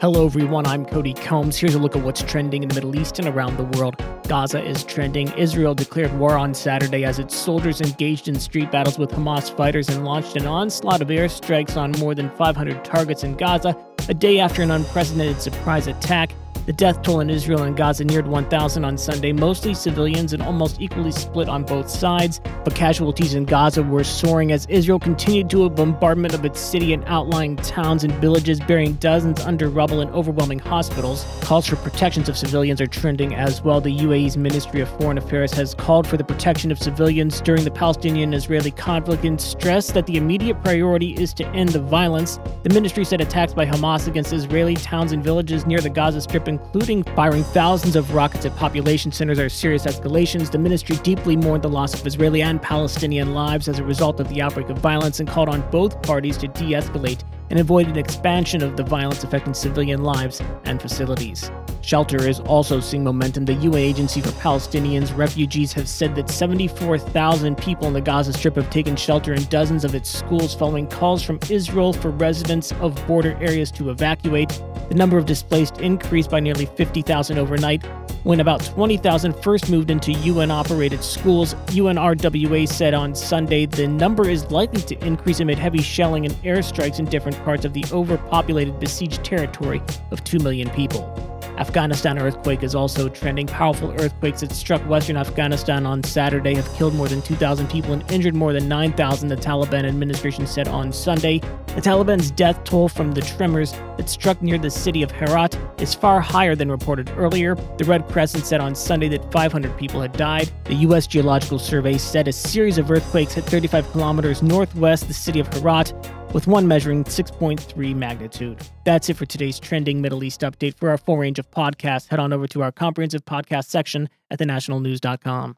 Hello, everyone. I'm Cody Combs. Here's a look at what's trending in the Middle East and around the world. Gaza is trending. Israel declared war on Saturday as its soldiers engaged in street battles with Hamas fighters and launched an onslaught of airstrikes on more than 500 targets in Gaza, a day after an unprecedented surprise attack. The death toll in Israel and Gaza neared 1,000 on Sunday, mostly civilians and almost equally split on both sides. But casualties in Gaza were soaring as Israel continued to a bombardment of its city and outlying towns and villages, burying dozens under rubble and overwhelming hospitals. Calls for protections of civilians are trending as well. The UAE's Ministry of Foreign Affairs has called for the protection of civilians during the Palestinian Israeli conflict and stressed that the immediate priority is to end the violence. The ministry said attacks by Hamas against Israeli towns and villages near the Gaza Strip including firing thousands of rockets at population centers, are serious escalations. The ministry deeply mourned the loss of Israeli and Palestinian lives as a result of the outbreak of violence and called on both parties to de escalate and avoid an expansion of the violence affecting civilian lives and facilities. Shelter is also seeing momentum. The UN Agency for Palestinians Refugees have said that 74,000 people in the Gaza Strip have taken shelter in dozens of its schools following calls from Israel for residents of border areas to evacuate. The number of displaced increased by nearly 50,000 overnight when about 20,000 first moved into UN operated schools. UNRWA said on Sunday the number is likely to increase amid heavy shelling and airstrikes in different parts of the overpopulated besieged territory of 2 million people. Afghanistan earthquake is also trending. Powerful earthquakes that struck western Afghanistan on Saturday have killed more than 2,000 people and injured more than 9,000, the Taliban administration said on Sunday. The Taliban's death toll from the tremors that struck near the city of Herat is far higher than reported earlier. The Red Crescent said on Sunday that 500 people had died. The U.S. Geological Survey said a series of earthquakes hit 35 kilometers northwest the city of Herat with one measuring 6.3 magnitude. That's it for today's trending Middle East update. For our full range of podcasts, head on over to our comprehensive podcast section at thenationalnews.com.